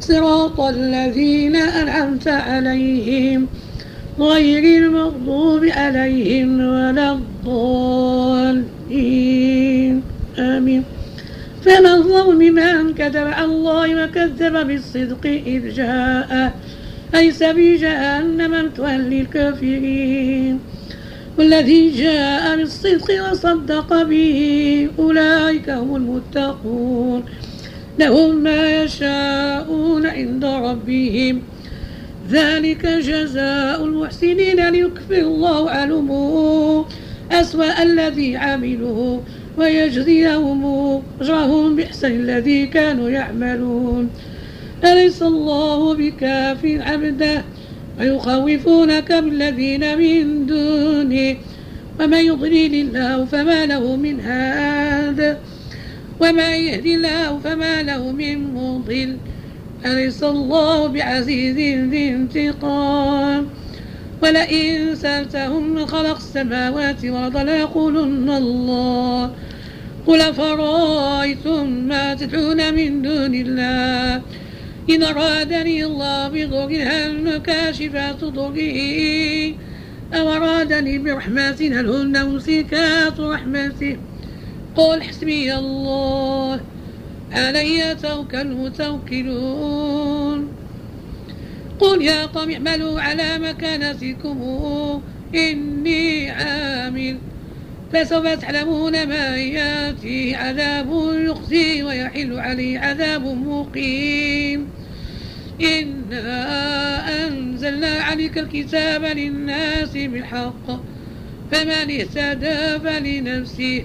صراط الذين أنعمت عليهم غير المغضوب عليهم ولا الضالين. آمين. فما الظلم من كذب على الله وكذب بالصدق إذ جاء. ليس في جهنم مثوى للكافرين. والذي جاء بالصدق وصدق به أولئك هم المتقون. لهم ما يشاءون عند ربهم. ذلك جزاء المحسنين ليكفر الله عنهم أسوأ الذي عملوا ويجزيهم أجرهم بإحسن الذي كانوا يعملون. أليس الله بكاف عبده؟ ويخوفونك بالذين من دونه؟ ومن يضلل الله فما له من هاد. وما يهدي الله فما له من مضل. أليس الله بعزيز ذي انتقام. ولئن سألتهم من خلق السماوات والأرض ليقولن الله. قل فرأيتم ما تدعون من دون الله؟ إن أرادني الله بضر هل كاشفات ضره أو أرادني برحمة هل هن ممسكات رحمته؟ قل حسبي الله. علي توكل المتوكلون قل يا قوم اعملوا على مكانتكم. إني عامل. فسوف تعلمون ما يأتي. عذاب يخزي ويحل عليه عذاب مقيم. إنا أنزلنا عليك الكتاب للناس بالحق. فمن اهتدى فلنفسه.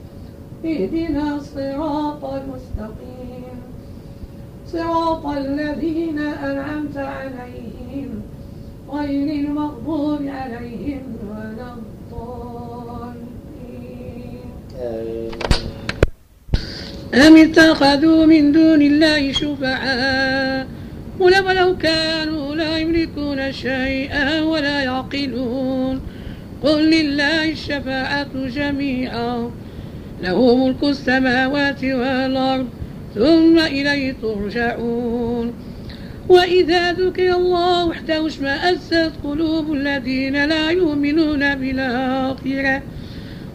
اهدنا الصراط المستقيم. صراط الذين أنعمت عليهم غير المغضوب عليهم ولا الضالين. أم اتخذوا من دون الله شفعاء؟ قل ولو كانوا لا يملكون شيئا ولا يعقلون؟ قل لله الشفاعة جميعا. له ملك السماوات والأرض ثم إليه ترجعون. وإذا ذكر الله وحده اشمأزت قلوب الذين لا يؤمنون بالآخرة.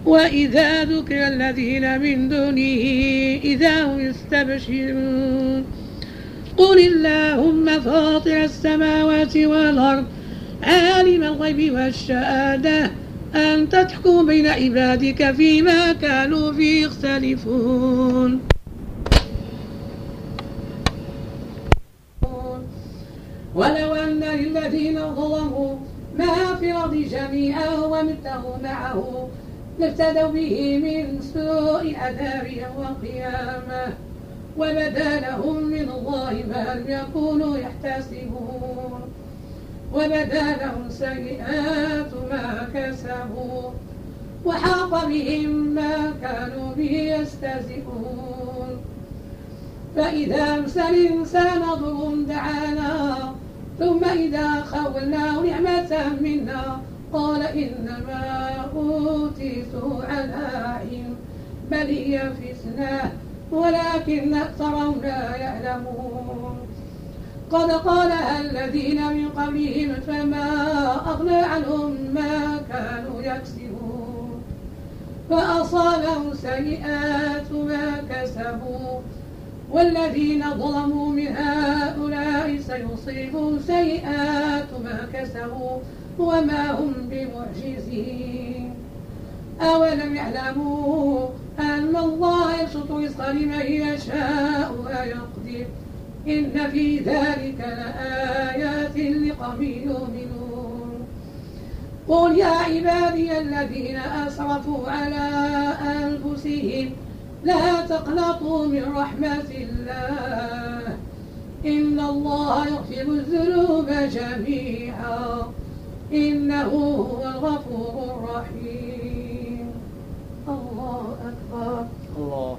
وإذا ذكر الذين من دونه إذا هم يستبشرون. قل اللهم فاطر السماوات والأرض عالم الغيب والشهادة. أنت تحكم بين عبادك فيما كانوا فيه يختلفون. ولو أن للذين ظلموا ما في الأرض جميعا ومثله معه لافتدوا به من سوء عذاب يوم القيامة. وبدأ لهم من الله ما لم يكونوا يحتسبون. وبدا لهم سيئات ما كسبوا وحاق بهم ما كانوا به يستهزئون فإذا مس الإنسان ضر دعانا ثم إذا خولناه نعمة منا قال إنما أوتيته على علم بل هي فتنة ولكن أكثرهم لا يعلمون. قد قالها الذين من قبلهم فما أغنى عنهم ما كانوا يكسبون. فأصابهم سيئات ما كسبوا. والذين ظلموا من هؤلاء سيصيبهم سيئات ما كسبوا وما هم بمعجزين. أولم يعلموا أن الله يبسط رزق لمن يشاء ويقدر. إن في ذلك لآيات لقوم يؤمنون. قل يا عبادي الذين أسرفوا على أنفسهم لا تقنطوا من رحمة الله. إن الله يغفر الذنوب جميعا إنه هو الغفور الرحيم. الله أكبر. الله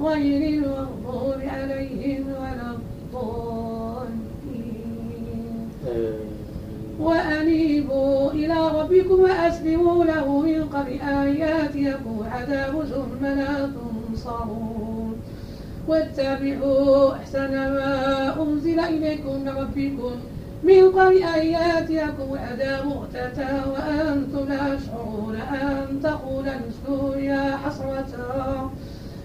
غير المغضوب عليهم ولا الضالين. وأنيبوا إلى ربكم وأسلموا له من قبل أن يأتيكم عذاب ثم لا تنصرون. واتبعوا أحسن ما أنزل إليكم من ربكم من قبل أن يأتيكم العذاب بغتة وأنتم لا تشعرون أن تقول نفس يا حسرة.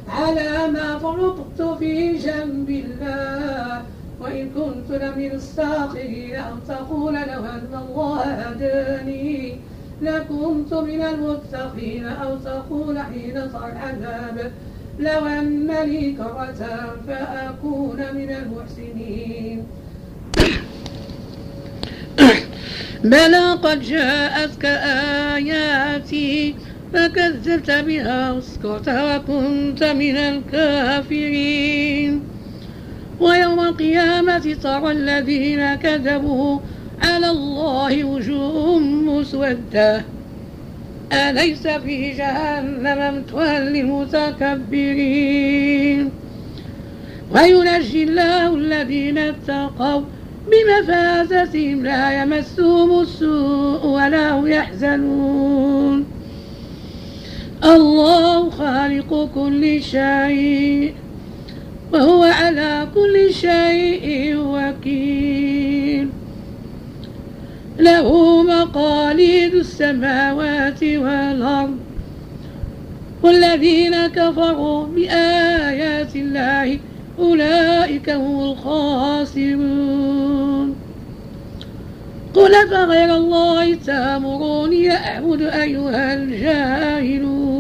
على ما فرطت في جنب الله. وإن كنت لمن الساخرين أن تقول لو أن الله هداني لكنت من المتقين. أو تقول حين ترى العذاب لو أن لي كرة فأكون من المحسنين. بلى قد جاءتك آياتي فكذبت بها واسكت وكنت من الكافرين. ويوم القيامة ترى الذين كذبوا على الله وجوه مسودة. أليس في جهنم مثوى للمتكبرين؟ وينجي الله الذين اتقوا بمفازتهم لا يمسهم السوء ولا هم يحزنون. الله خالق كل شيء وهو على كل شيء وكيل. له مقاليد السماوات والأرض والذين كفروا بآيات الله أولئك هم الخاسرون. قل فغير الله تأمروني أعبد أيها الجاهلون.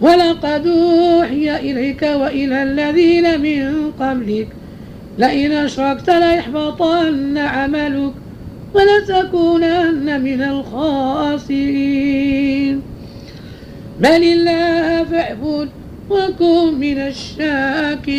ولقد أوحي إليك وإلى الذين من قبلك. لئن أشركت ليحبطن عملك ولتكونن من الخاسرين. بل الله فاعبد وكن من الشاكرين.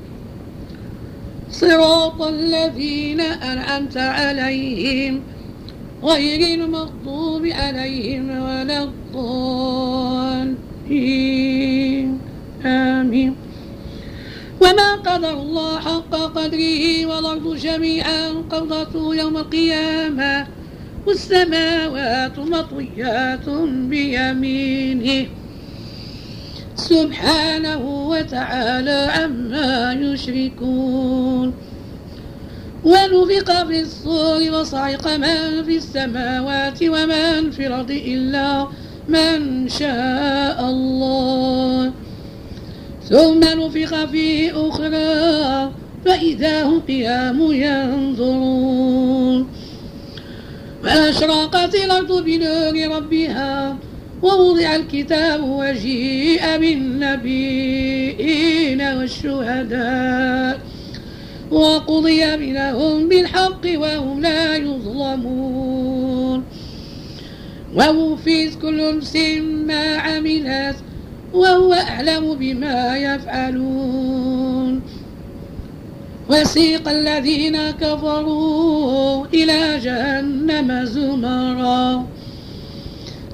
صراط الذين أنعمت عليهم غير المغضوب عليهم ولا الضالين. آمين. وما قدر الله حق قدره والأرض جميعا قبضته يوم القيامة والسماوات مطويات بيمينه. سبحانه وتعالى عما يشركون. ونفق في الصور وصعق من في السماوات ومن في الأرض إلا من شاء الله. ثم نفخ فيه أخرى فإذا هم قيام ينظرون. وأشرقت الأرض بنور ربها ووضع الكتاب وجيء بالنبيين والشهداء وقضي بينهم بالحق وهم لا يظلمون. ووفيت كل نفس ما عملت وهو أعلم بما يفعلون. وسيق الذين كفروا إلى جهنم زمرا.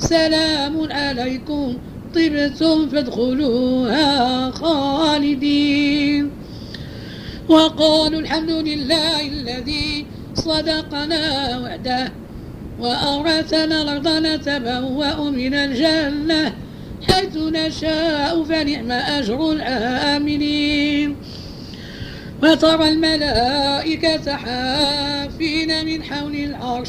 سلام عليكم. طبتم فادخلوها خالدين. وقالوا الحمد لله الذي صدقنا وعده وأورثنا الأرض نتبوأ من الجنة حيث نشاء فنعم أجر العاملين وترى الملائكة حافين من حول العرش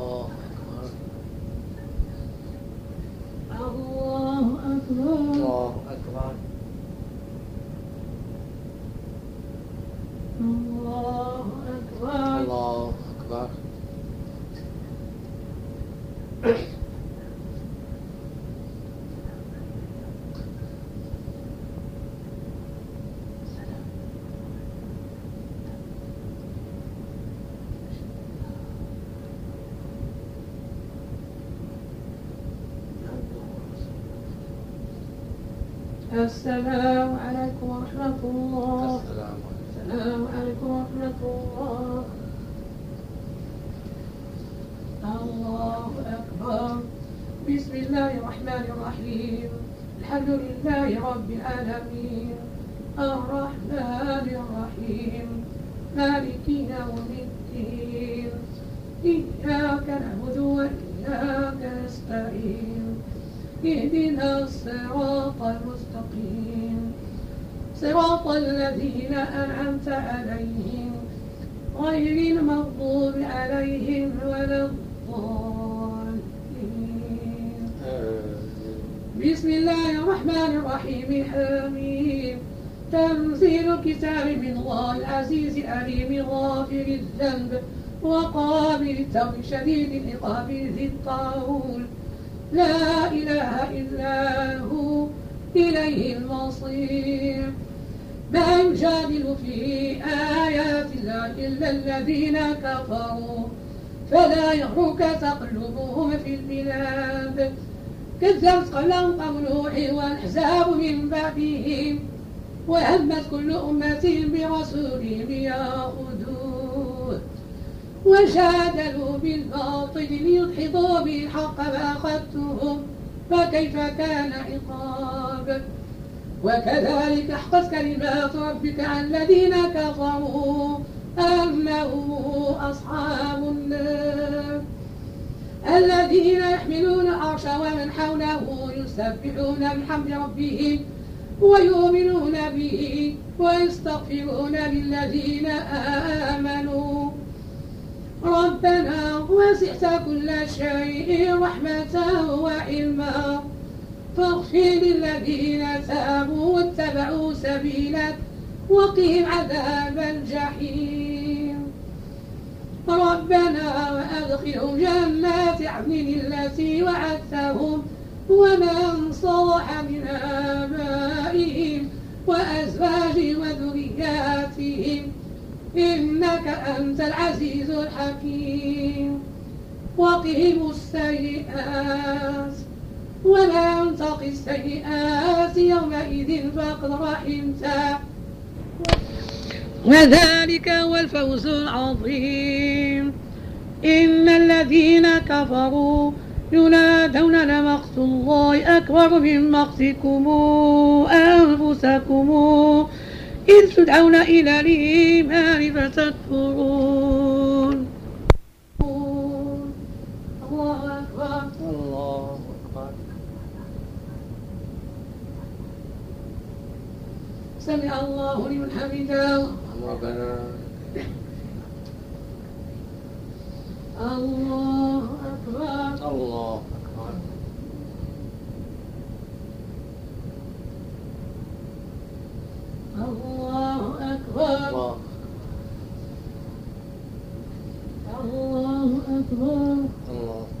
السلام عليكم ورحمة الله السلام عليكم ورحمة الله. الله أكبر. بسم الله الرحمن الرحيم. الحمد لله رب العالمين. الرحمن الرحيم. مالك الذين أنعمت عليهم غير المغضوب عليهم ولا الضالين. بسم الله الرحمن الرحيم. حميم. تنزيل الكتاب من الله العزيز العليم غافر الذنب وقابل التوب شديد العقاب ذي الطول. لا إله إلا هو إليه المصير. ما يجادل في آيات الله إلا الذين كفروا. فلا يغرك تقلبهم في البلاد كذبت قبلهم قوم نوح والأحزاب من بعدهم وهمت كل أمة برسولهم ليأخذوه وجادلوا بالباطل ليدحضوا بالحق فأخذتهم فكيف كان عقاب؟ وكذلك حقت كلمات ربك عن الذين كفروا أنهم أصحاب النار. الذين يحملون العرش ومن حوله يسبحون بحمد ربهم ويؤمنون به ويستغفرون للذين آمنوا. ربنا وسعت كل شيء رحمة وعلما. فاغفر للذين تابوا واتبعوا سبيلك وقهم عذاب الجحيم. ربنا وأدخلهم جنات عدن التي وعدتهم ومن صلح من آبائهم وأزواجهم وذرياتهم. إنك أنت العزيز الحكيم. وقهم السيئات. ولا تق السيئات يومئذ فقد رحمته وذلك هو الفوز العظيم. إن الذين كفروا ينادون لمقت الله أكبر من مقتكم أنفسكم. إذ تدعون إلى الإيمان فتكفرون الله أكبر. سمع الله لمن حمده. ربنا. الله أكبر. الله أكبر. الله أكبر. الله الله أكبر. الله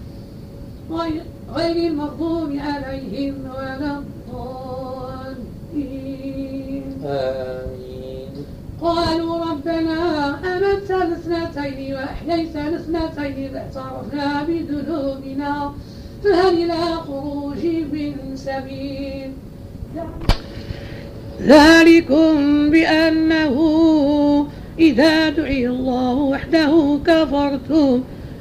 غير المغضوب عليهم ولا الضالين. آمين. قالوا ربنا أمتنا اثنتين وأحييتنا اثنتين فاعترفنا بذنوبنا فهل إلى خروج من سبيل ذلكم بأنه إذا دعي الله وحده كفرتم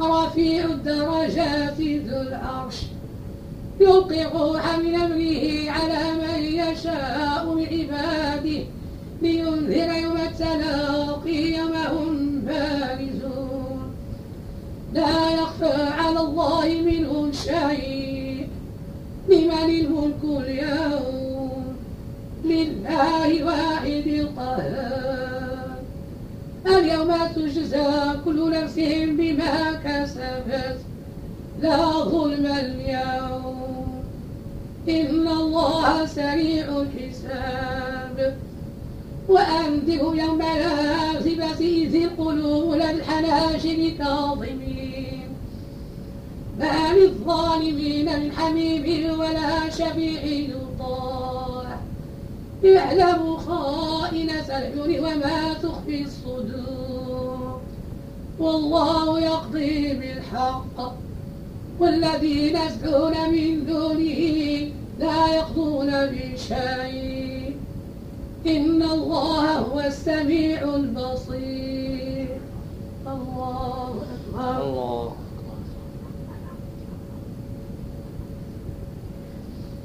رفيع الدرجات ذو العرش الروح من أمره على من يشاء من عباده لينذر يوم التلاقي يوم هم بارزون لا يخفى على الله منهم شيء لمن الملك اليوم لله واحد القهار. اليوم تجزى كل نفس بما كسبت. لا ظلم اليوم. إن الله سريع الحساب. وأنذر يوم الآخرة إذ القلوب للحناجر كاظمين. ما للظالمين من حميم ولا شفيع يطاع يعلم خائنة العيون وما تخفي الصدور. والله يقضي بالحق. والذين يسعون من دونه لا يقضون بشيء. إن الله هو السميع البصير. الله أكبر. الله.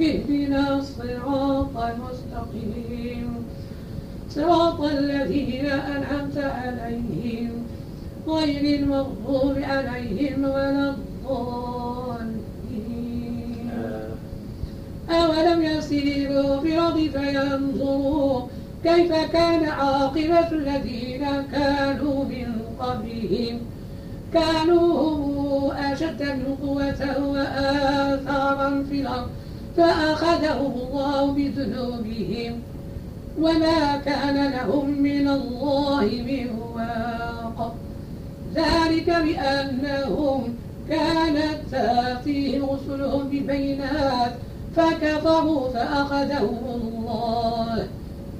اهدنا الصراط المستقيم. صراط الذين أنعمت عليهم. غير المغضوب عليهم ولا الضالين. أولم يسيروا في الأرض فينظروا كيف كان عاقبة الذين كانوا من قبلهم. كانوا هم أشد من قوة وآثارا في الأرض. فأخذهم الله بذنوبهم وما كان لهم من الله من واق. ذلك بأنهم كانت تأتيهم رسلهم ببينات فكفروا فأخذهم الله.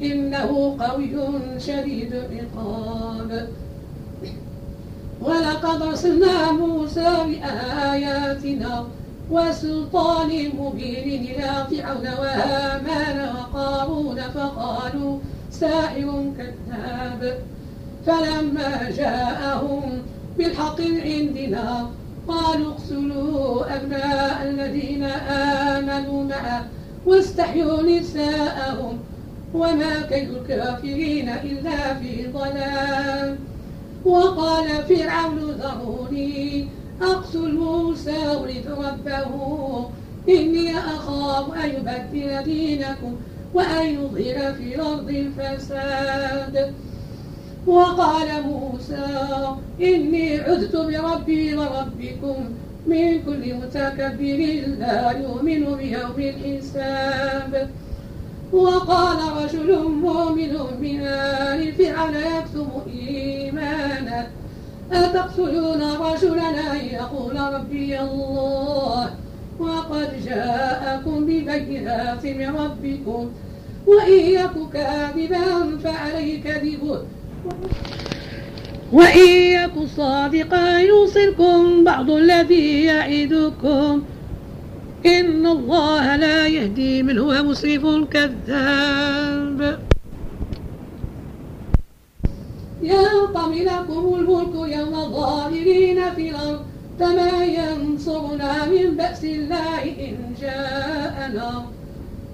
إنه قوي شديد العقاب. ولقد أرسلنا موسى بآياتنا وسلطان مبين إلى فرعون وهامان وقارون فقالوا ساحر كذاب. فلما جاءهم بالحق عندنا قالوا اقتلوا أبناء الذين آمنوا معه واستحيوا نساءهم وما كيد الكافرين إلا في ضلال. وقال فرعون ذروني أقتل موسى ولد ربه. إني أخاف أن يبدل دينكم وأن يظهر في الأرض الفساد. وقال موسى إني عذت بربي وربكم من كل متكبر لا يؤمن بيوم الحساب. وقال رجل مؤمن من آل فرعون يكتم إيمانه أتقتلون رجلا أن يقول ربي الله وقد جاءكم ببينات من ربكم وإن يك كاذبا فعليه كذبه وإن يك صادقا يوصلكم بعض الذي يعدكم إن الله لا يهدي من هو مسرف كذاب ينطم لكم الملك يوم الظاهرين في الأرض. فما ينصرنا من بأس الله إن جاءنا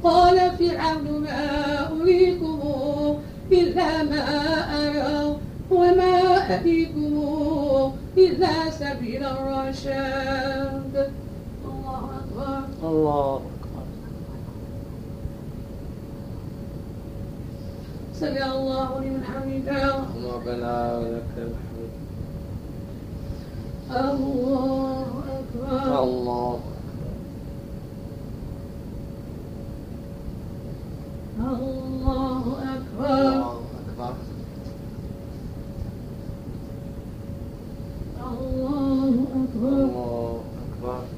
قال فرعون ما أريكم إلا ما أرى. وما أهديكم إلا سبيل الرشاد. الله أكبر. الله. سمع الله لمن حمده. ربنا ولك الحمد. الله أكبر. الله الله أكبر. الله أكبر. الله أكبر. الله أكبر.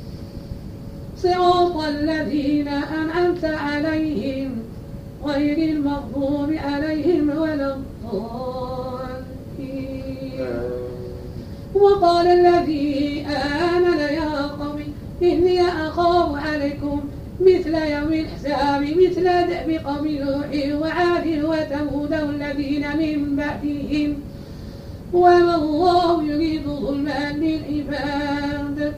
صراط الذين أنعمت عليهم غير المغضوب عليهم ولا الضالين. وقال الذي آمن يا قوم إني أخاف عليكم مثل يوم الحساب مثل دأب قوم نوح وعاد وثمود الذين من بعدهم. وما الله يريد ظلما للعباد.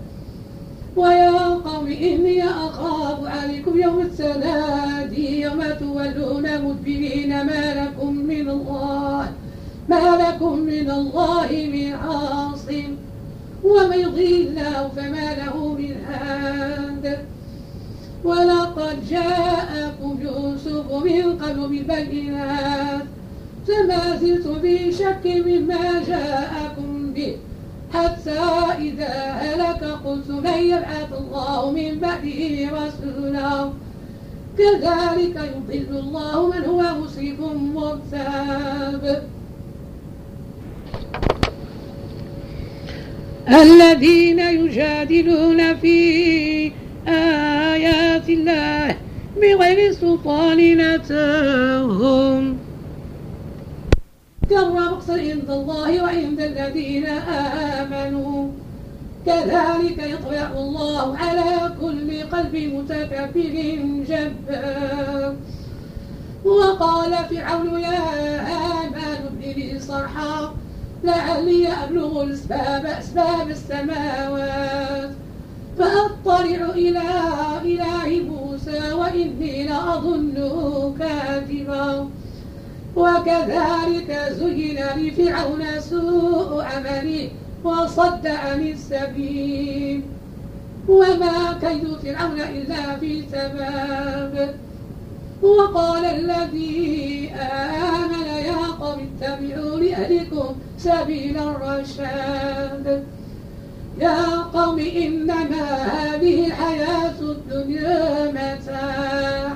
ويا قوم إني أخاف عليكم يوم التناد يوم تولون مدبرين ما لكم من الله ما لكم من الله من عاصم ومن يضل الله فما له من هاد ولقد جاءكم يوسف من قبل بالبينات فما زلت في شك مما جاءكم به. حتى إذا هلك قلت من يبعث الله من بعده رسولا. كذلك يضل الله من هو مسرف مرتاب. الذين يجادلون في آيات الله بغير سلطان أتاهم كبر مقصد عند الله وعند الذين آمنوا. كذلك يطبع الله على كل قلب متكبر جبار. وقال فرعون يا هامان ابن صرحا لعلي أبلغ الأسباب أسباب السماوات. فأطلع إلى إله موسى وإني لأظنه كاذبا. وكذلك زين لفرعون سوء عمله وصد عن السبيل. وما كيد فرعون إلا في تباب وقال الذي آمن يا قوم اتبعوا لأهلكم سبيل الرشاد. يا قوم إنما هذه الحياة الدنيا متاع.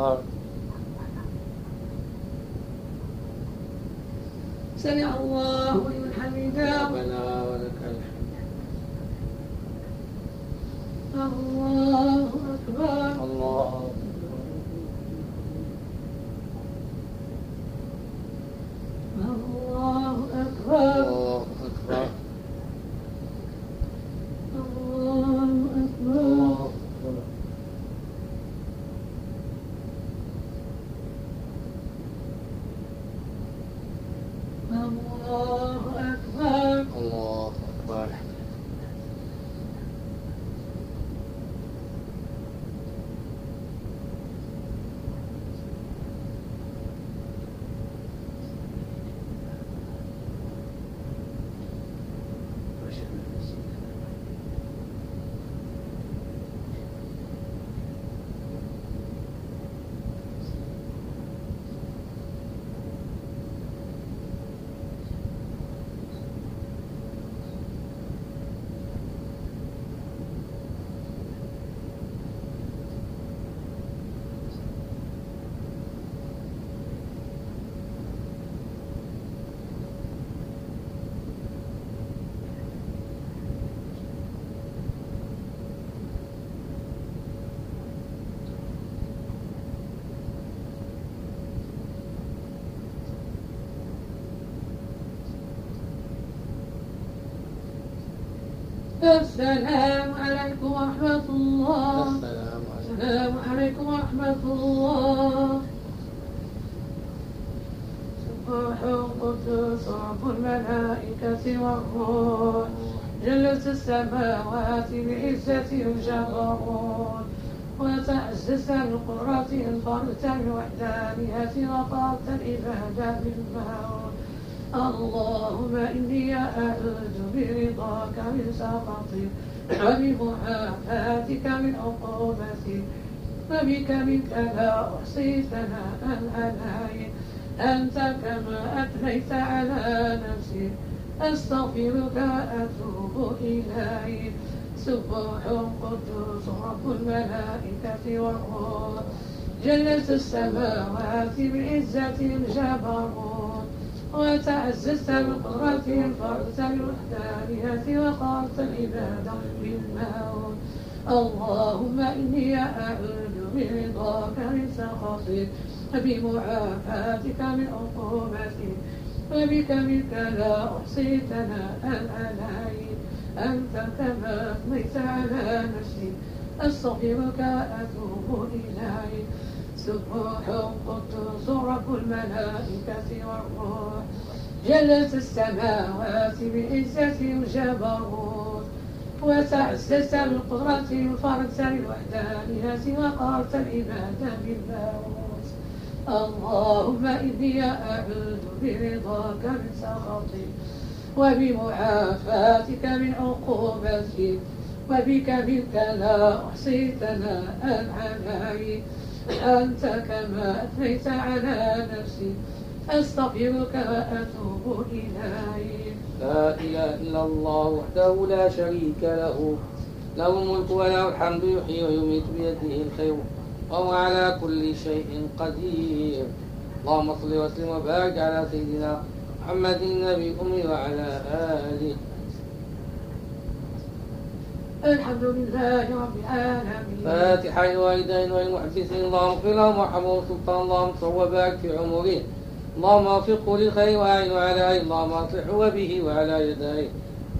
أكبر سمع الله لمن حمده. ربنا ولك الحمد. الله أكبر. الله السلام عليكم ورحمة الله. السلام عليكم. ورحمة الله. سبح قدوس رب الملائكة والروح. جلت السماوات بعزة الجبروت وتعزز القرة انفرت الوحدانية وطارت العبادة بالموت اللهم إني أعوذ برضاك من سخطك وبمعافاتك من عقوبتك وبك منك لا أحصي ثناء عليك أنت كما أثنيت على نفسي. أستغفرك وأتوب إليك. سبح قدوس رب الملائكة والروح. جلت السماوات بعزة الجبروت وتعززت بقدرة فرت الوحدانية وقرت العبادة بالموت. اللهم إني أعوذ برضاك من سخطك وبمعافاتك من عقوبتك وبك منك لا أحصي ثناء عليك أنت كما أثنيت على نفسي أستغفرك وأتوب إليك. سبوح قدوس رب الملائكة والروح. جلت السماوات بعزة الجبروت وتعززت بالقدرة وفرت الوحدانية وقارت العبادة بالموت اللهم إني أعوذ برضاك من سخطك وبمعافاتك من عقوبتك وبك منك لا أحصي ثناء عليك أنت كما أثنيت على نفسي أستغفرك وأتوب إليك. لا إله إلا الله وحده لا شريك له له الملك وله الحمد يحيي ويميت بيده الخير وهو على كل شيء قدير. اللهم صل وسلم وبارك على سيدنا محمد النبي الأمي وعلى آله. الحمد لله رب العالمين. فاتحة للوالدين والمحدثين اللهم اغفر لهم وارحمهم. سلطان اللهم صل وبارك في عمره اللهم وفقه للخير وأعينه على عين. اللهم أصلحه وبه وعلى يديه.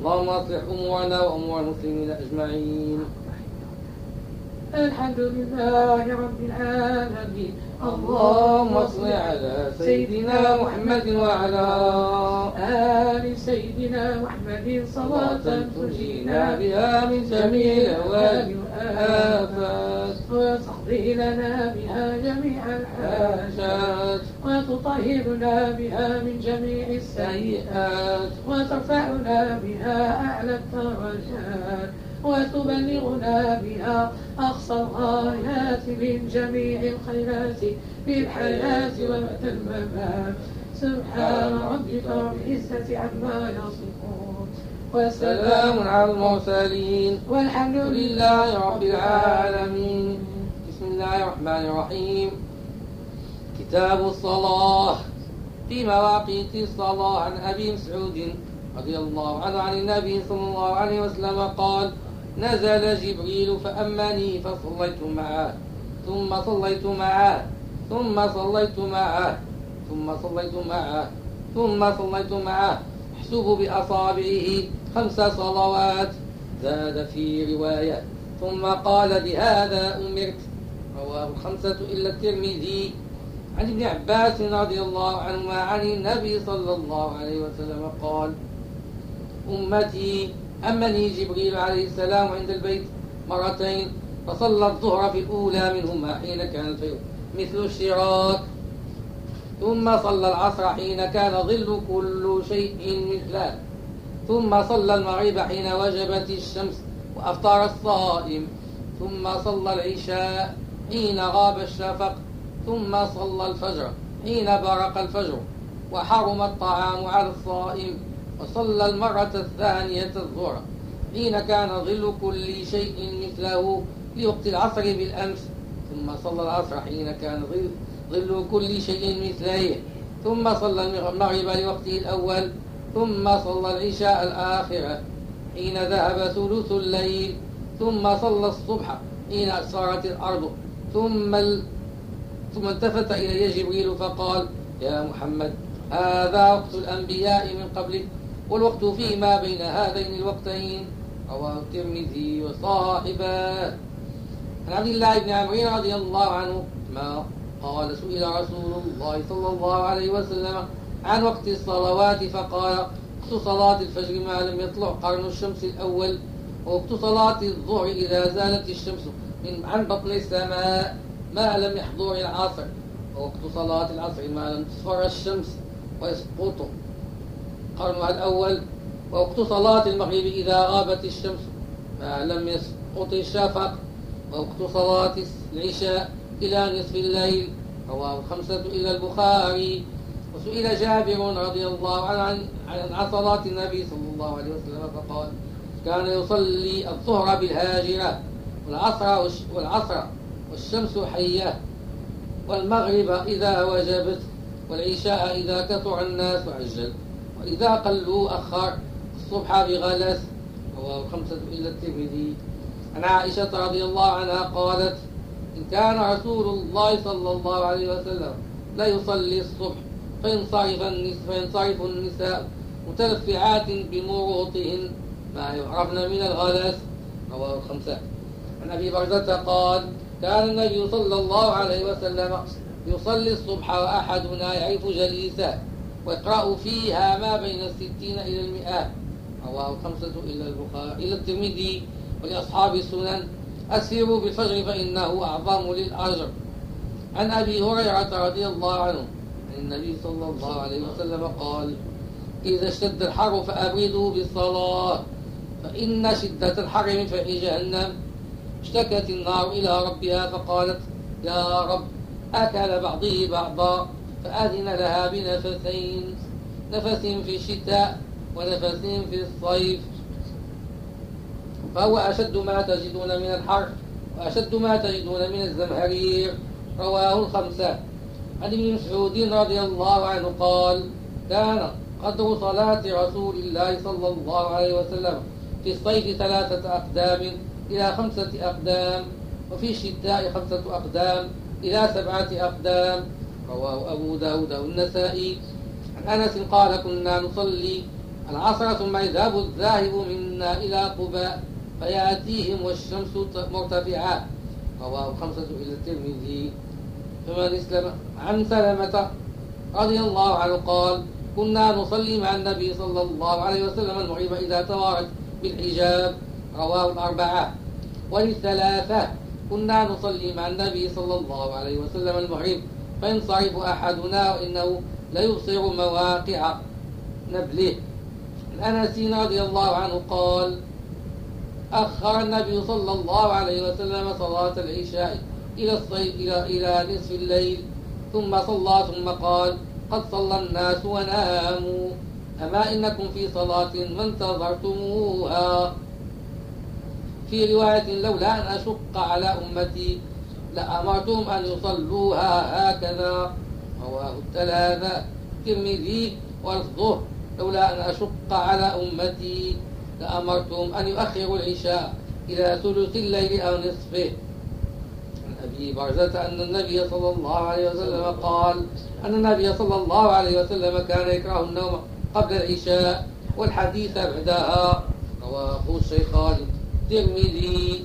اللهم أصلح أمورنا وأمور المسلمين أجمعين. الحمد لله رب العالمين. اللهم صل على سيدنا محمد وعلى آل سيدنا محمد صلاة تنجينا بها من جميع الأهوال والآفات. وتقضي لنا بها جميع الحاجات. وتطهرنا بها من جميع السيئات. وترفعنا بها أعلى الدرجات. وتبلغنا بها أقصى الغايات من جميع الخيرات في الحياة وبعد الممات سبحان ربك رب العزة عما يصفون. وسلام على المرسلين. والحمد الحمد لله رب العالمين. بسم الله الرحمن الرحيم. كتاب الصلاة. في مواقيت الصلاة عن أبي مسعود رضي الله عنه عن النبي صلى الله عليه وسلم قال نزل جبريل فأمني فصليت معه ثم صليت معه ثم صليت معه ثم صليت معه ثم صليت معه. احسب بأصابعه خمس صلوات. زاد في رواية ثم قال بهذا أمرت. رواه الخمسة إلا الترمذي. عن ابن عباس رضي الله عنهما عن النبي صلى الله عليه وسلم قال أمتي أمني جبريل عليه السلام عند البيت مرتين فصلى الظهر في الأولى منهما حين كان الفجر مثل الشراك. ثم صلى العصر حين كان ظل كل شيء مثله ثم صلى المغرب حين وجبت الشمس وأفطر الصائم. ثم صلى العشاء حين غاب الشفق. ثم صلى الفجر حين برق الفجر وحرم الطعام على الصائم. وصلى المرة الثانية الظهر حين كان ظل كل شيء مثله لوقت العصر بالأمس. ثم صلى العصر حين كان ظل, ظل كل شيء مثله. ثم صلى المغرب لوقته الأول ثم صلى العشاء الآخرة حين ذهب ثلث الليل. ثم صلى الصبح حين صارت الأرض. ثم ال... ثم التفت إلي جبريل فقال يا محمد هذا وقت الأنبياء من قبلك. والوقت فيما بين هذين الوقتين. رواه الترمذي وصاحبه. عن عبد الله بن عمرو رضي الله عنه ما قال سئل رسول الله صلى الله عليه وسلم عن وقت الصلوات فقال وقت صلاة الفجر ما لم يطلع قرن الشمس الأول ووقت صلاة الظهر إذا زالت الشمس من عن بطن السماء ما لم يحضر العصر ووقت صلاة العصر ما لم تصفر الشمس ويسقط قرنها الأول ووقت صلاة المغرب إذا غابت الشمس ما لم يسقط الشفق. ووقت صلاة العشاء إلى نصف الليل رواه الخمسة إلى البخاري. وسئل جابر رضي الله عنه عن صلاة النبي صلى الله عليه وسلم فقال كان يصلي الظهر بالهاجرة والعصر والعصر والشمس حية والمغرب إذا وجبت والعشاء إذا كثر الناس وعجل وإذا قلوا أخر الصبح بغلس رواه الخمسة إلا الترمذي. عن عائشة رضي الله عنها قالت إن كان رسول الله صلى الله عليه وسلم لا يصلي الصبح فينصرف النساء, فينصرف النساء متلفعات بمروطهن ما يعرفن من الغلس. رواه الخمسة عن أبي بردة قال كان النبي صلى الله عليه وسلم يصلي الصبح وأحدنا يعرف جليسه. ويقرأ فيها ما بين الستين إلى المئة. رواه الخمسة إلى البخاري إلى الترمذي ولأصحاب السنن. أسيروا بالفجر فإنه أعظم للأجر. عن أبي هريرة رضي الله عنه عن النبي صلى الله عليه وسلم قال إذا اشتد الحر فأبردوا بالصلاة فإن شدة الحر من فحش جهنم اشتكت النار إلى ربها فقالت يا رب أكل بعضه بعضا؟ فأذن لها بنفسين نفس في الشتاء ونفس في الصيف. فهو أشد ما تجدون من الحر وأشد ما تجدون من الزمهرير. رواه الخمسة. عن ابن مسعود رضي الله عنه قال كان قدر صلاة رسول الله صلى الله عليه وسلم في الصيف ثلاثة أقدام إلى خمسة أقدام وفي الشتاء خمسة أقدام إلى سبعة أقدام. رواه أبو داود والنسائي. عن أنس قال كنا نصلي العصر ثم يذهب الذاهب منا إلى قباء فيأتيهم والشمس مرتفعة. رواه الخمسة إلى الترمذي. فمن اسلم عن سلمة رضي الله عنه قال كنا نصلي مع النبي صلى الله عليه وسلم المغرب إذا توارت بالحجاب. رواه الأربعة. وللثلاثة كنا نصلي مع النبي صلى الله عليه وسلم المغرب فينصرف أحدنا وإنه ليبصر مواقع نبله. أنس رضي الله عنه قال أخر النبي صلى الله عليه وسلم صلاة العشاء إلى الصيف إلى إلى نصف الليل ثم صلى ثم قال قد صلى الناس وناموا. أما إنكم في صلاة ما انتظرتموها في رواية لولا أن أشق على أمتي لأمرتهم أن يصلوها هكذا. رواه الثلاثة الترمذي والظهر لولا أن أشق على أمتي. لأمرتهم أن يؤخروا العشاء إلى ثلث الليل أو نصفه. عن أبي برزة أن النبي صلى الله عليه وسلم قال أن النبي صلى الله عليه وسلم كان يكره النوم قبل العشاء والحديث بعدها. رواه الشيخان الترمذي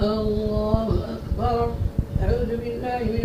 الله أكبر أعوذ بالله من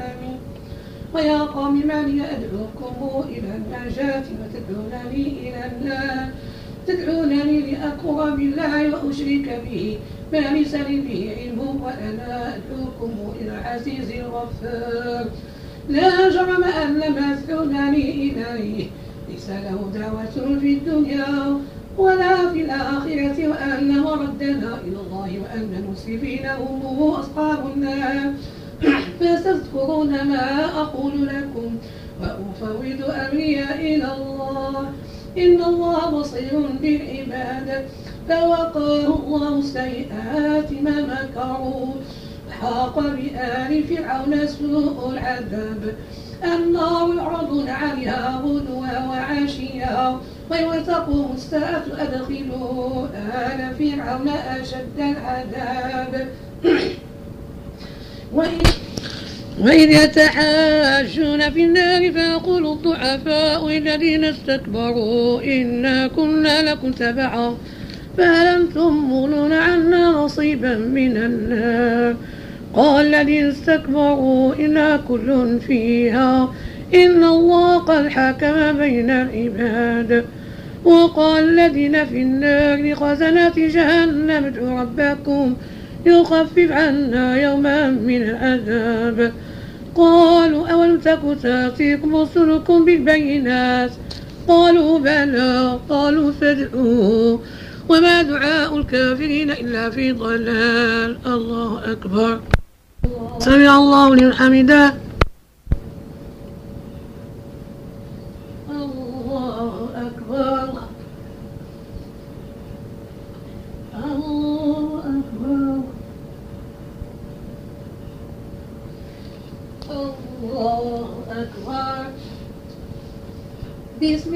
آمين ويا قوم من يدعوكم إلى النجاة وتدعونني إلى النار. تدعونني لأكفر بالله وأشرك به. ما ليس لي به علم وأنا أدعوكم إلى العزيز الغفار لا جرم أن لم تدعونني إليه. ليس له دعوة في الدنيا. ولا في الآخرة وأن مردنا إلى الله وأن المسرفين هم أصحاب النار. فستذكرون ما أقول لكم وأفوض أمري إلى الله. إن الله بصير بالعباد. فوقاه الله سيئات ما مكروا. حاق بآل فرعون سوء العذاب. النار يعرضون عليها غدوا وعشيا ويوم تقوم الساعة أدخلوا آل فرعون أشد العذاب. وإذ يتحاجون في النار فيقول الضعفاء الذين استكبروا إنا كنا لكم تبعا فهل أنتم مغنون عنا نصيبا من النار؟ قال الذين استكبروا إنا كل فيها إن الله قد حكم بين العباد وقال الذين في النار خزنة جهنم ادعوا ربكم يخفف عنا يوما من العذاب قالوا أولم تك تأتيكم رسلكم بالبينات قالوا بلى قالوا فادعوا وما دعاء الكافرين إلا في ضلال. الله أكبر. سمع الله لمن حمده الله أكبر الله أكبر الله أكبر بسم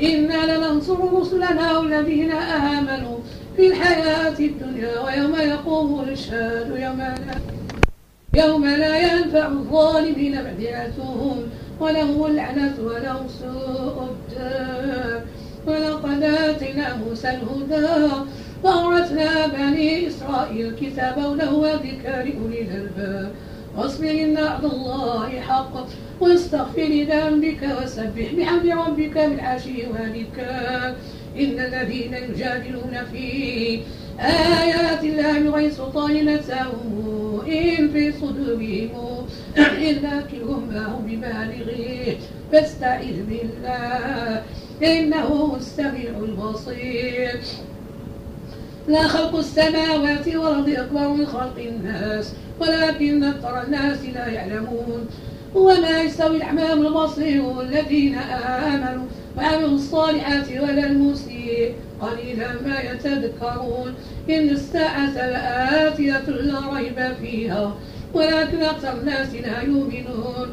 إنا لننصر رسلنا والذين آمنوا في الحياة الدنيا ويوم يقوم الأشهاد يوم لا يوم لا ينفع الظالمين معذرتهم ولهم اللعنة ولهم سوء الدار. ولقد آتينا موسى الهدى وأورثنا بني إسرائيل الكتاب وله ذكر أولي الألباب. واصبر إن وعد الله حق واستغفر لذنبك وسبح بحمد ربك بالعشي والإبكار إن الذين يجادلون في آيات الله بغير سلطان نتاهم إن في صدورهم إلا كلهم ما هم ببالغيه. فاستعذ بالله إنه السميع البصير. لا خلق السماوات والأرض أكبر من خلق الناس. ولكن أكثر الناس لا يعلمون وما يستوي الأعمى والبصير الذين آمنوا وعملوا الصالحات ولا المسيء. قليلا ما يتذكرون إن الساعة لآتية لا ريب فيها ولكن أكثر الناس لا يؤمنون.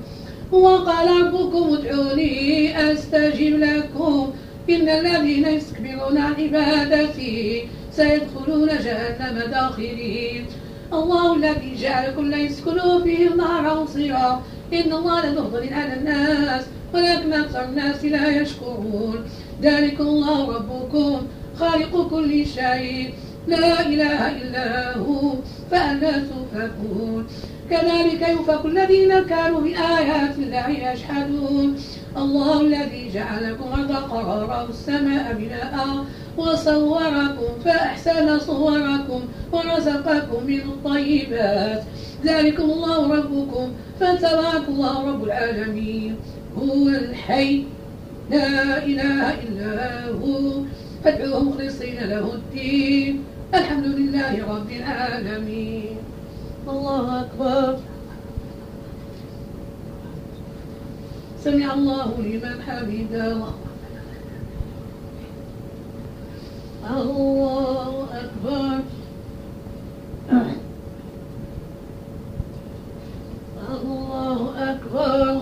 وقال ربكم ادعوني أستجب لكم إن الذين يستكبرون عن عبادتي سيدخلون جهنم داخلين الله الذي جعلكم ليسكنوا فيه النار صراط إن الله لفضل على الناس ولكن أكثر الناس لا يشكرون. ذلك الله ربكم خالق كل شيء. لا إله إلا هو فأنا تؤفكون كذلك يؤفك الذين كانوا بآيات الله يجحدون الله الذي جعلكم أرض قرارا والسماء بناء وصوركم فأحسن صوركم ورزقكم من الطيبات. ذلكم الله ربكم فتبارك الله رب العالمين. هو الحي لا إله إلا هو. فادعوه مخلصين له الدين. الحمد لله رب العالمين. الله أكبر. سمع الله لمن حمده. الله أكبر. الله أكبر.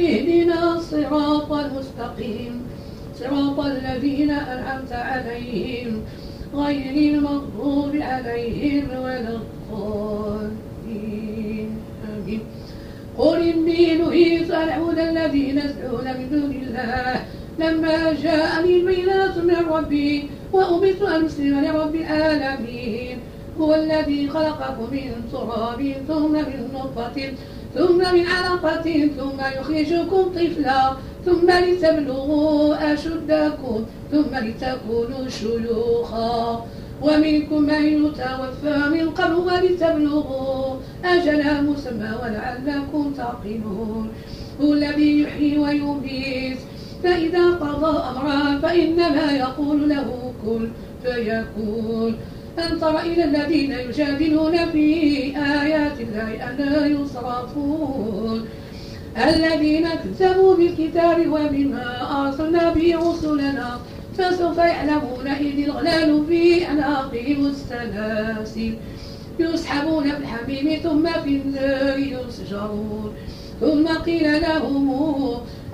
اهدنا الصراط المستقيم. صراط الذين أنعمت عليهم. غير المغضوب عليهم ولا الضالين. آمين. قل إني نهيت أن أعبد الذين يدعون من دون الله. لما جاءني البينات من ربي وأمرت أن أسلم لرب العالمين. هو الذي خلقكم من تراب ثم من نطفة ثم من علقة ثم يخرجكم طفلا ثم لتبلغوا أشدكم ثم لتكونوا شيوخا. ومنكم من يتوفى من قبل ولتبلغوا أجلا مسمى ولعلكم تعقلون. هو الذي يحيي ويميت فإذا قضى أمرا فإنما يقول له كن فيكون. تر إلى الذين يجادلون في آيات الله ألا يصرفون. الذين كذبوا بالكتاب وبما أرسلنا به رسلنا فسوف يعلمون إذ الغلال في أناقهم السلاسل. يسحبون في الحميم ثم في النار يسجرون. ثم قيل لهم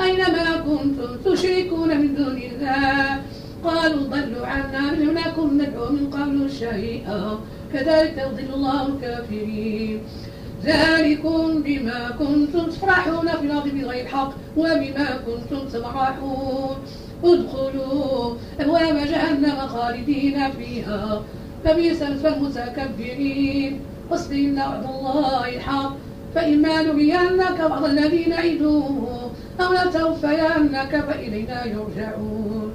أينما كنتم تشركون من دون الله؟ قالوا ضلوا عنا لم نكن ندعو من قبل شيئا. كذلك يضل الله الكافرين. ذلكم بما كنتم تفرحون في الأرض بغير حق وبما كنتم تمرحون ادخلوا أبواب جهنم خالدين فيها. فبئس مثوى المتكبرين. واصبر إن وعد الله الحق. فإما نرينك بعض الذين نعدوه أو نتوفينك فإلينا يرجعون.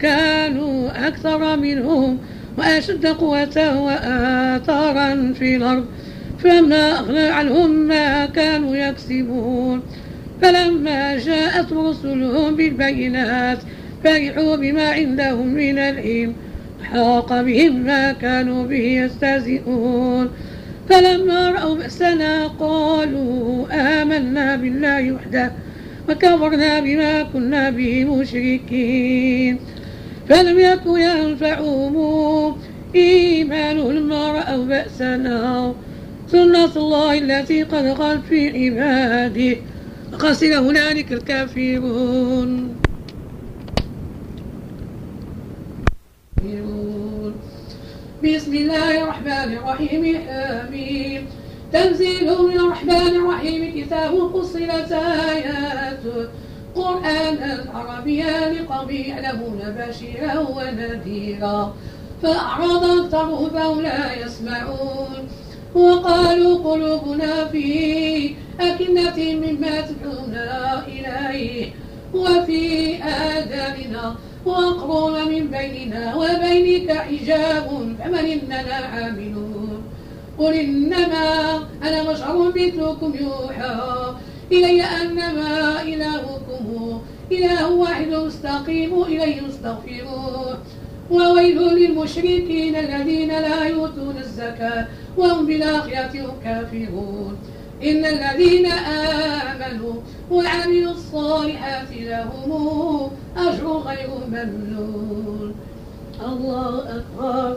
كانوا أكثر منهم وأشد قوة وآثارا في الأرض فما أغنى عنهم ما كانوا يكسبون. فلما جاءت رسلهم بالبينات فرحوا بما عندهم من العلم حاق بهم ما كانوا به يستهزئون. فلما رأوا بأسنا قالوا آمنا بالله وحده وكفرنا بما كنا به مشركين. فلم يكن ينفعهم إيمانهم لما رأوا بأسنا. سنة الله التي قد خلت في عباده. وخسر هنالك الكافرون. بسم الله الرحمن الرحيم. حميم تنزيل من الرحمن الرحيم. كتاب فصلت آياته. قرآنا عربيا لقوم يعلمون بشيرا ونذيرا. فأعرض أكثرهم فهم لا يسمعون. وقالوا قلوبنا في أكنة مما تدعونا إليه. وفي آذاننا وأقرون من بيننا وبينك حجاب. فمن إننا عاملون؟ قل إنما أنا بشر مثلكم يوحى. إلي أنما إلهكم. إله واحد مستقيم إليه استغفروه وويل للمشركين الذين لا يؤتون الزكاة وهم بالآخرة هم كافرون. إن الذين آمنوا وعملوا الصالحات لهم أجر غير ممنون. الله أكبر.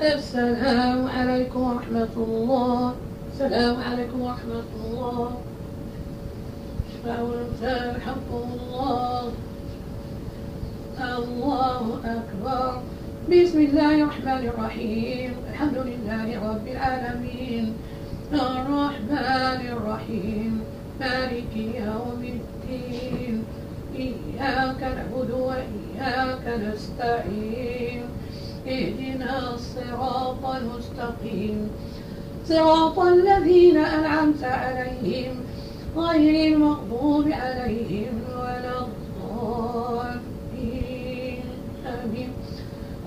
السلام عليكم ورحمة الله. السلام عليكم ورحمة الله. شفاء الإنسان حق الله. الله أكبر. بسم الله الرحمن الرحيم. الحمد لله رب العالمين. الرحمن الرحيم. مالك يوم الدين. إياك نعبد وإياك نستعين. اهدنا الصراط المستقيم. صراط الذين أنعمت عليهم غير المغضوب عليهم ولا الضالين. آمين.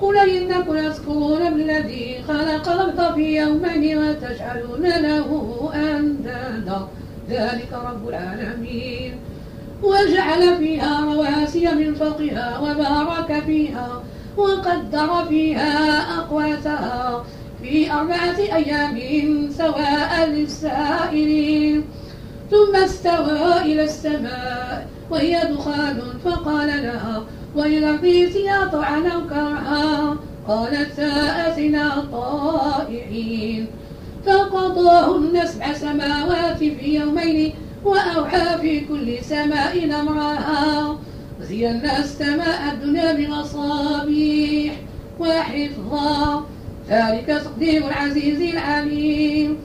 قل إنكم تذكرون بالذي خلق الأرض في يومين وتجعلون له أندادا. ذلك رب العالمين. وجعل فيها رواسي من فوقها وبارك فيها. وقدر فيها أقواتها في أربعة أيام سواء للسائلين. ثم استوى إلى السماء وهي دخان فقال لها وإلى يا طعنا كرها قالت ساءتنا طائعين. فقضاهن سبع سماوات في يومين وأوحى في كل سماء أمرها. وزينا السماء الدنيا بمصابيح وحفظا. ذلك تقدير العزيز العليم.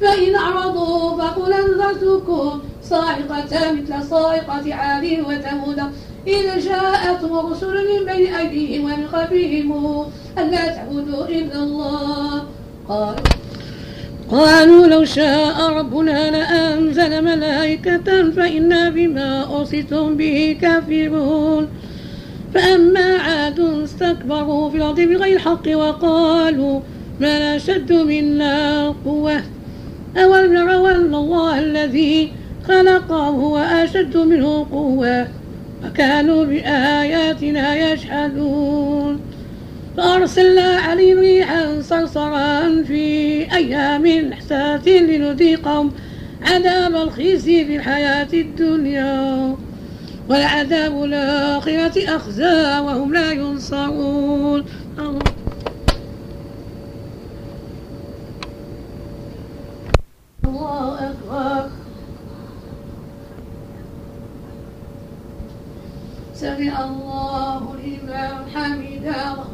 فإن أعرضوا فقل أنذرتكم صاعقة مثل صاعقة عاد وثمود. إذا جاءتهم رسل من بين أيديهم ومن خلفهم ألا تعبدوا إلا الله. قالوا قالوا لو شاء ربنا لأنزل ملائكة فإنا بما أرسلتم به كافرون. فأما عاد استكبروا في الأرض بغير الحق وقالوا ما نشد منا قوة. أولم يروا أن الله الذي خلقه أشد منه قوة. وكانوا بآياتنا يجحدون. فأرسلنا عليهم ريحا صرصرا في أيام نحسات لنذيقهم. عذاب الخزي في الحياة الدنيا والعذاب الآخرة أخزى وهم لا ينصرون. الله أكبر. سمع الله لمن حمده.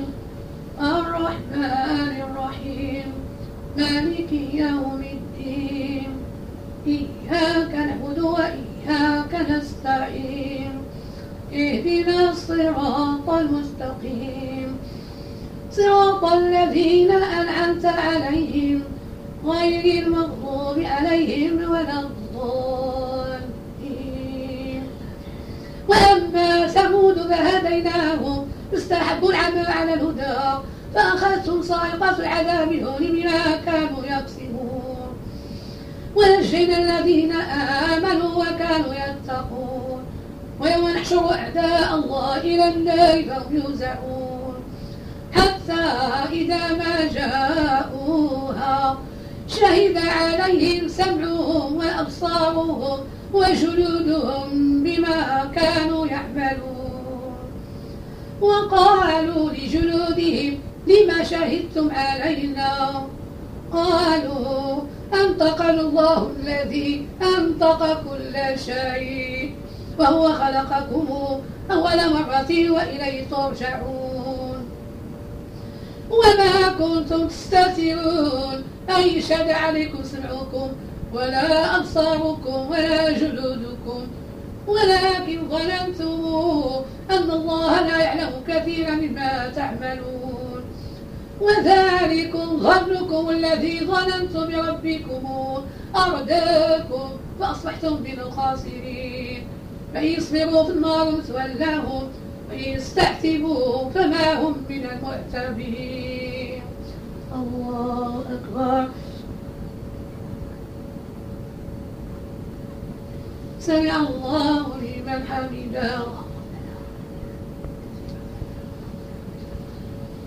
الرحمن الرحيم. مالك يوم الدين. إياك نعبد وإياك نستعين. اهدنا الصراط المستقيم. صراط الذين أنعمت عليهم. غير المغضوب عليهم ولا الضالين. وأما ثمود فهديناهم. فاستحبوا العمى على الهدى. فأخذتهم صاعقة العذاب الهون بما كانوا يكسبون. ونجينا الذين آمنوا وكانوا يتقون. ويوم نحشر أعداء الله إلى النار فهم يوزعون. حتى إذا ما جاءوها شهد عليهم سمعهم وأبصارهم وجلودهم بما كانوا يعملون. وقالوا لجلودهم لما شهدتم علينا؟ قالوا أنطقنا الله الذي أنطق كل شيء وهو خلقكم أول مرة وإليه ترجعون؟ وما كنتم تستترون أن يشهد عليكم سمعكم ولا أبصاركم ولا جلودكم ولكن ظننتم أن الله لا يعلم كثيرا مما تعملون. وذلكم ظنكم الذي ظننتم بربكم. أرداكم فأصبحتم من الخاسرين. فإن يصبروا في النار تولهم وإن يستعتبوا فما هم من المعتبين الله أكبر. سمع الله لمن حمده.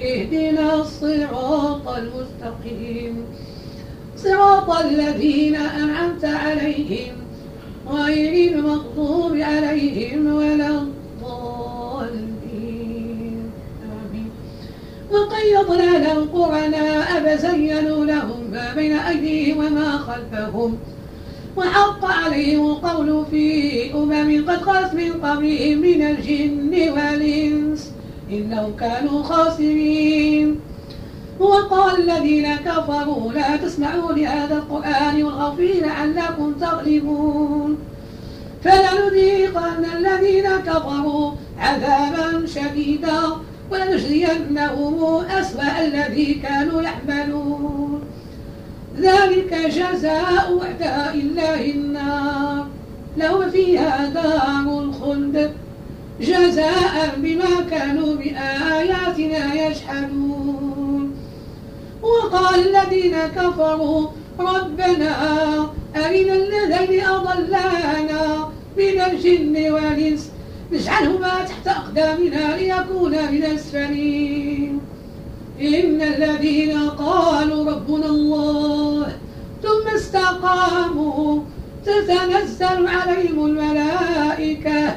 اهدنا الصراط المستقيم. صراط الذين أنعمت عليهم غير المغضوب عليهم ولا الضالين. آمين. وقيضنا لهم قرناء فزينوا لهم ما بين أيديهم وما خلفهم وحق عليهم القول في أمم قد خلت من قبلهم من الجن والإنس. إنهم كانوا خاسرين. وقال الذين كفروا لا تسمعوا لهذا القرآن والغوا فيه لعلكم تغلبون. فلنذيقن الذين كفروا عذابا شديدا ولنجزينهم أسوأ الذي كانوا يعملون. ذلك جزاء أعداء الله النار. لهم فيها دار الخلد. جزاء بما كانوا بآياتنا يجحدون. وقال الذين كفروا ربنا أرنا الذين أضلانا من الجن والإنس. نجعلهما تحت أقدامنا ليكونا من الأسفلين إن الذين قالوا ربنا الله ثم استقاموا تتنزل عليهم الملائكة.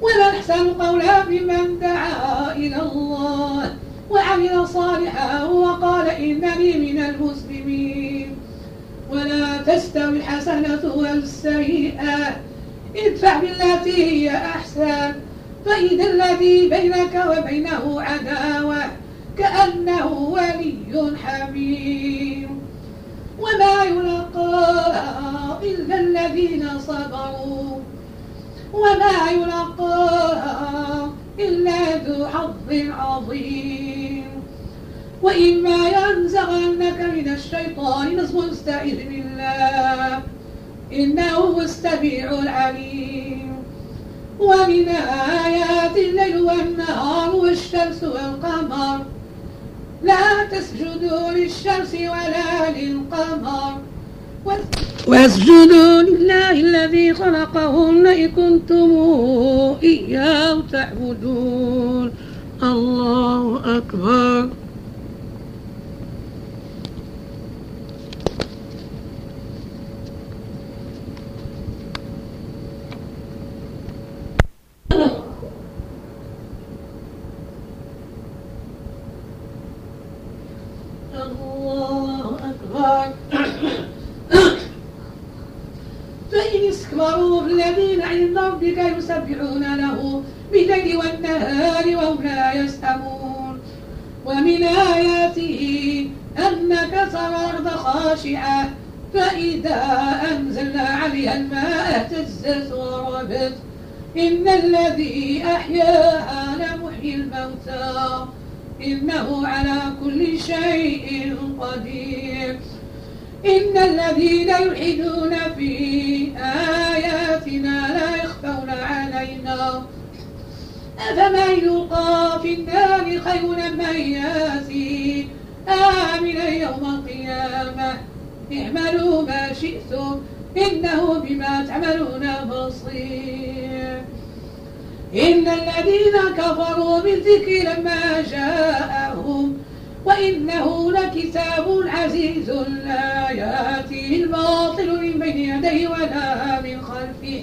ولا أحسن قولا ممن دعا إلى الله وعمل صالحا وقال إنني من المسلمين. ولا تستوي الحسنة والسيئة ادفع بالتي هي أحسن فإذا الذي بينك وبينه عداوة كأنه ولي حميم. وما يلقاها إلا الذين صبروا. وما يلقاها إلا ذو حظ عظيم. وإما ينزغنك من الشيطان نزغ استعذ بالله. إنه هو السميع العليم. ومن آيات الليل والنهار والشمس والقمر. لا تسجدوا للشمس ولا للقمر. واسجدوا لله الذي خلقهن إن كنتم إياه تعبدون. الله أكبر الله أكبر فإن استكبروا الذين عند ربك يسبحون له بالليل والنهار وهم لا يسأمون. ومن آياته أنك ترى الأرض خاشعة فإذا أنزلنا عليها الماء اهتزت وربت إن الذي أحياها لمحيي الموتى. إنه على كل شيء قدير. إن الذين يلحدون في آياتنا لا يخفون علينا. أفمن يلقى في النار خير من يأتي. آمنا يوم القيامة. اعملوا ما شئتم. إنه بما تعملون بصير. إن الذين كفروا بالذكر لما جاءهم وإنه لكتاب عزيز لا يأتيه الباطل من بين يديه ولا من خلفه.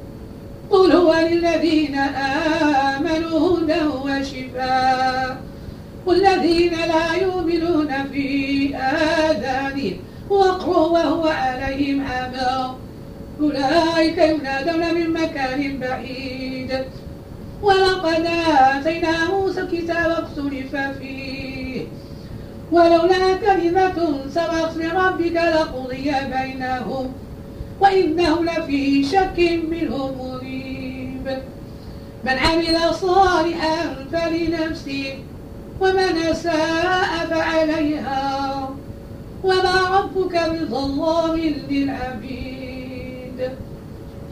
قل هو للذين آمنوا هدى وشفاء والذين لا يؤمنون في آذانهم وقر وهو عليهم عمى أولئك ينادون من مكان بعيد. ولقد آتينا موسى الكتاب اختلف فيه. ولولا كلمة سبقت من ربك لقضي بينهم. وإنهم لفي شك منه مريب. من عمل صالحا فلنفسه ومن أساء فعليها. وما ربك بظلام للعبيد.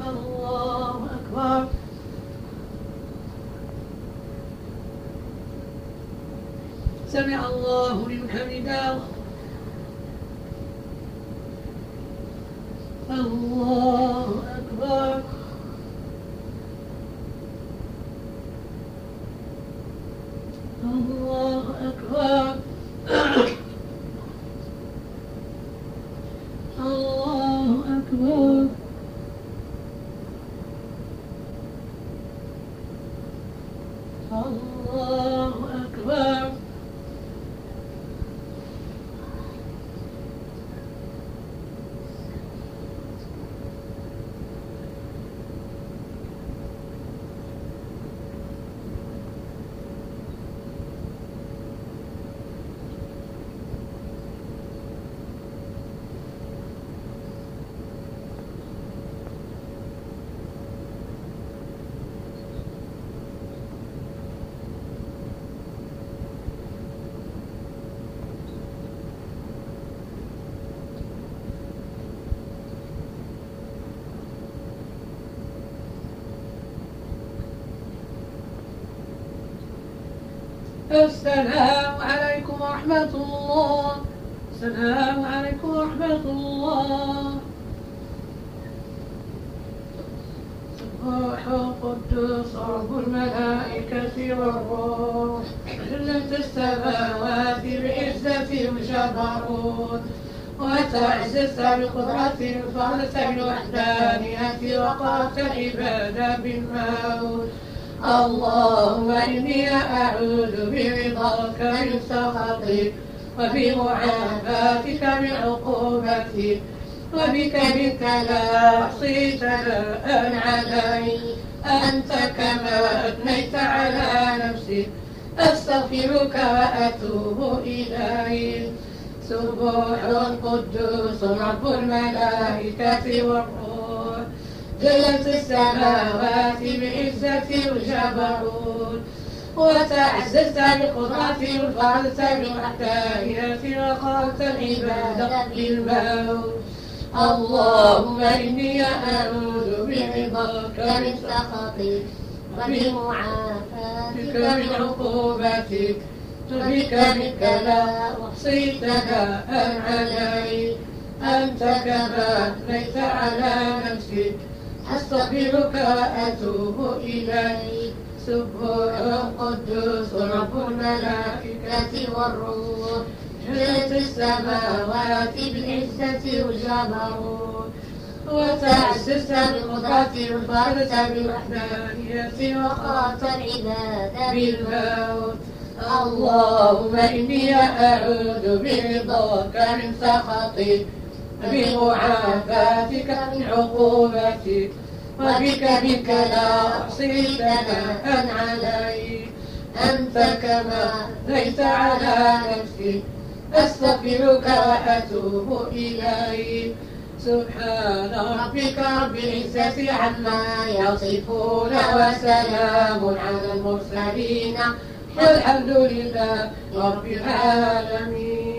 الله أكبر. سمع الله لمن حمده. الله أكبر. الله أكبر. السلام عليكم ورحمة الله. السلام عليكم ورحمة الله. سبح القدوس رب الملائكة والروح. جلت السماوات بعزة وجبروت وتعززت بقدرة فعلت بالوحدانية وقالت العبادة بالموت. اللهم إني أعوذ برضاك من سخطك وبمعافاتك من عقوبتك وبك منك لا أحصي ثناء عليك أنت كما أثنيت على نفسك. أستغفرك وأتوب إليك. سبوح القدوس رب الملائكة والروح. جلت السماوات بعزة الجبروت وتعززت بقدرة وفعلت بالوحدانية وقالت العبادة بالموت. اللهم إني أعوذ برضاك من سخطك وبمعافاتك من عقوبتك. بك منك لا أحصي ثناء عليك. أنت كما أثنيت على نفسك. أستغفرك وأتوب إليك. سبح القدوس رب الملائكة والروح. جلت السماوات بالعزة والجبروت. وتعززت بالقدرة وفرت بالوحدانية وقرأت العباد بالموت. اللهم إني أعوذ برضاك من سخطك. بمعافاتك من عقوبتك وبك بك لا أحصي ثناء عليك أنت كما ليس على نفسك أستغفرك وأتوب إليك. سبحان ربك رب العزة عما يصفون وسلام على المرسلين والحمد لله رب العالمين.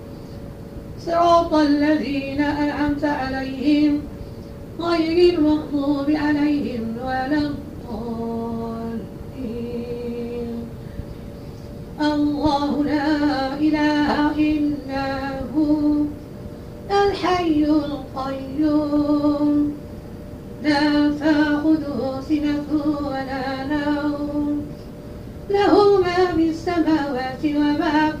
صراط الذين أنعمت عليهم غير المغضوب عليهم ولا الضالين. الله لا إله إلا هو الحي القيوم. لا تأخذه سنة ولا نوم. له ما في السماوات وما في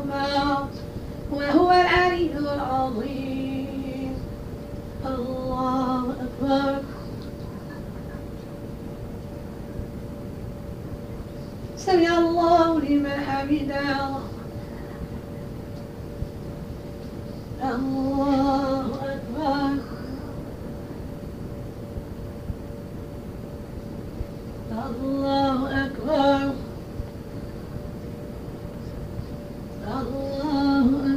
وهو العلي العظيم. الله أكبر. سمع الله لمن حمده. الله أكبر. الله أكبر. الله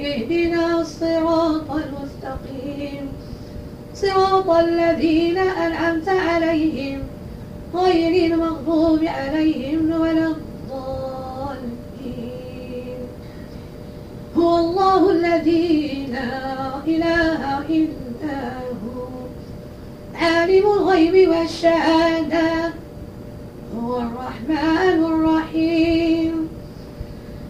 اهدنا الصراط المستقيم. صراط الذين أنعمت عليهم غير المغضوب عليهم ولا الضالين. هو الله الذي لا إله إلا هو. عالم الغيب والشهادة هو الرحمن الرحيم.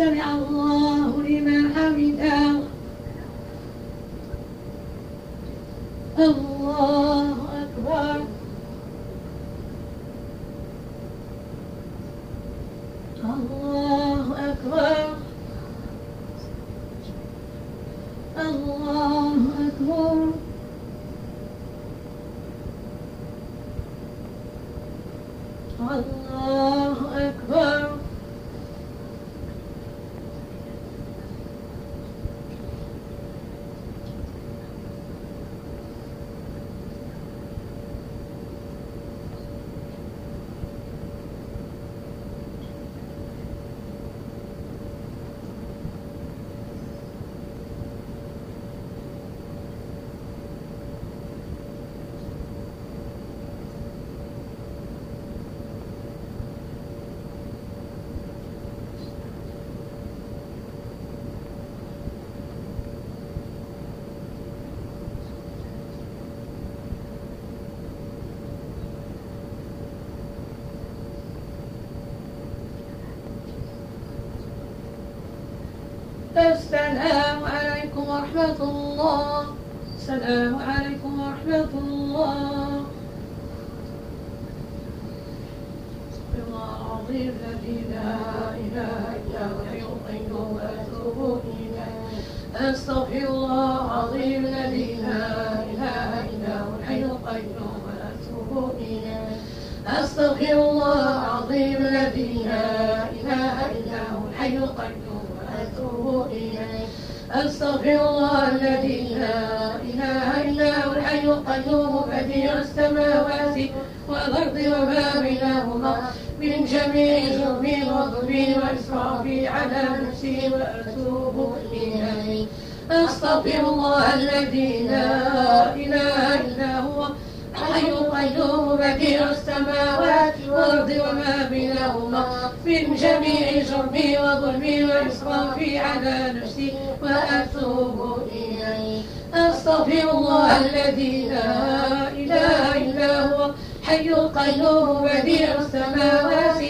سمع الله لمن حمده الله أكبر الله أكبر الله أكبر الله أكبر السلام عليكم ورحمة الله. السلام عليكم ورحمة الله. الله العظيم الذي لا إله إلا هو الحي القيوم وأتوب إليه. أستغفر الله العظيم الذي لا إله إلا هو الحي القيوم وأتوب إليه. أستغفر الله العظيم الذي لا إله إلا هو الحي القيوم وأتوب إليه. أستغفر الله الذي لا إله إلا هو الحي القيوم بديع السماوات والأرض وما بينهما من جميع ذنبي وظلمي وإسرافي على نفسي وأتوب إليه. أستغفر الله الذي لا إله إلا هو الحي القيوم بديع السماوات والأرض وما بينهما من جميع جرمي وظلمي وإسرافي على نفسي وأتوب إليه. أستغفر الله الذي لا إله إلا هو حي القيوم بديع السماوات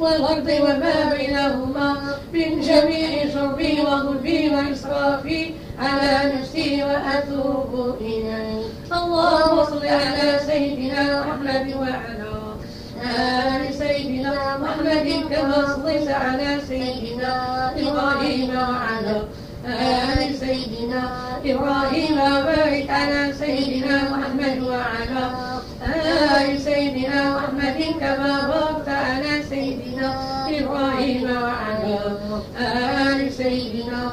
والأرض وما بينهما من جميع جرمي وظلمي وإسرافي على نفسي وأتوب إليه اللهم صل على سيدنا محمد وعلى آل سيدنا محمد كما صليت على سيدنا إبراهيم وعلى آل سيدنا إبراهيم وبارك على سيدنا محمد وعلى آل سيدنا محمد كما باركت على سيدنا إبراهيم وعلى آل سيدنا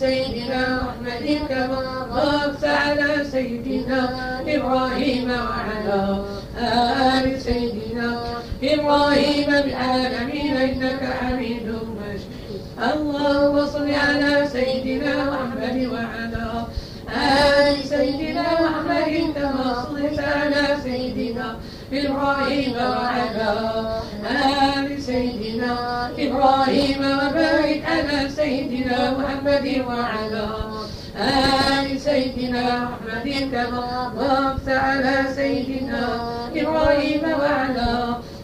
سيدنا محمد كما باركت على سيدنا إبراهيم وعلى آل سيدنا إبراهيم بالعالمين إنك حميد مجيد. اللهم صل على سيدنا محمد وعلى آل سيدنا محمد كما صليت على سيدنا إبراهيم وعلى آل سيدنا. إبراهيم وبارك على سيدنا محمد وعلى آل سيدنا محمد كما باركت على سيدنا إبراهيم وعلى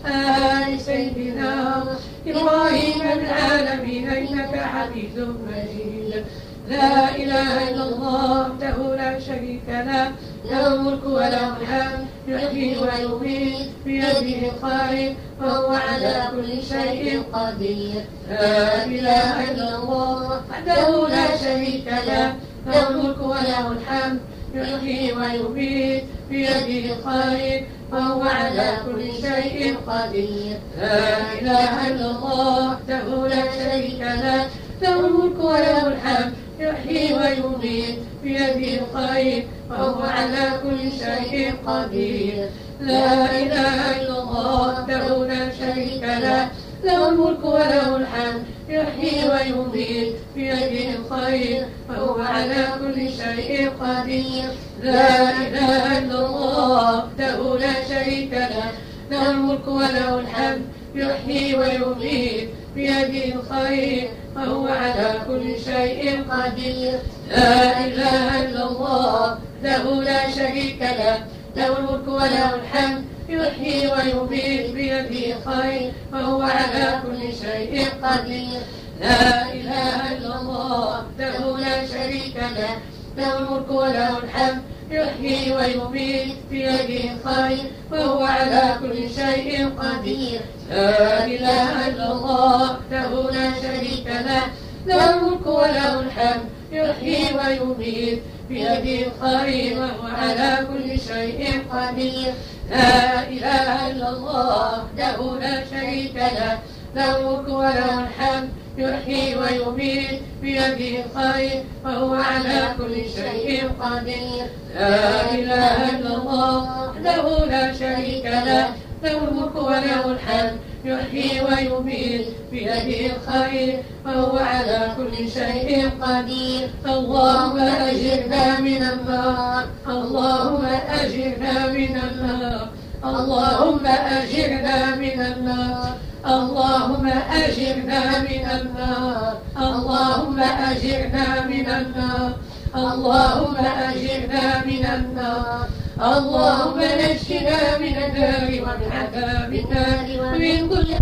آل سيدنا. إبراهيم العالمين إنك حميد مجيد. لا إله إلا الله وحده لا شريك له له الملك وله الحمد. يحيي ويميت بيده الخير وهو على كل شيء قدير. لا إله إلا الله وحده لا شريك له له الملك وله الحمد. يحيي ويميت بيده الخير وهو على كل شيء قدير. لا إله إلا الله وحده لا شريك له له الملك وله الحمد. يحيي ويميت بيده الخير وهو على كل شيء قدير. لا إله إلا الله وحده لا شريك له له الملك وله الحمد. يحيي ويميت بيده الخير وهو على كل شيء قدير. لا إله إلا الله وحده لا شريك له له الملك وله الحمد. يحيي ويميت بيده الخير وهو على كل شيء قدير. لا إله إلا الله له لا شريك له له الملك وله الحمد يحيي ويميت بيده الخير وهو على كل شيء قدير. لا إله إلا الله له لا شريك له له الملك وله الحمد يحيي ويميت بيده الخير وهو على كل شيء قدير لا إله إلا الله له لا شريك له له الملك وله الحمد يحيي ويميت بيده الخير وهو على كل شيء قدير لا إله إلا الله له لا شريك له له الملك وله الحمد. يحيي ويميت بيده الخير وهو على كل شيء قدير. لا إله إلا الله وحده لا شريك له. له الملك وله الحمد يحيي ويميت بيده الخير وهو على كل شيء قدير. اللهم أجرنا من النار اللهم أجرنا من النار. اللهم أجرنا من النار. اللهم أجرنا من النار. اللهم أجرنا من النار. اللهم أجرنا من النار. اللهم نجنا من النار ومن عذاب النار. ومن كل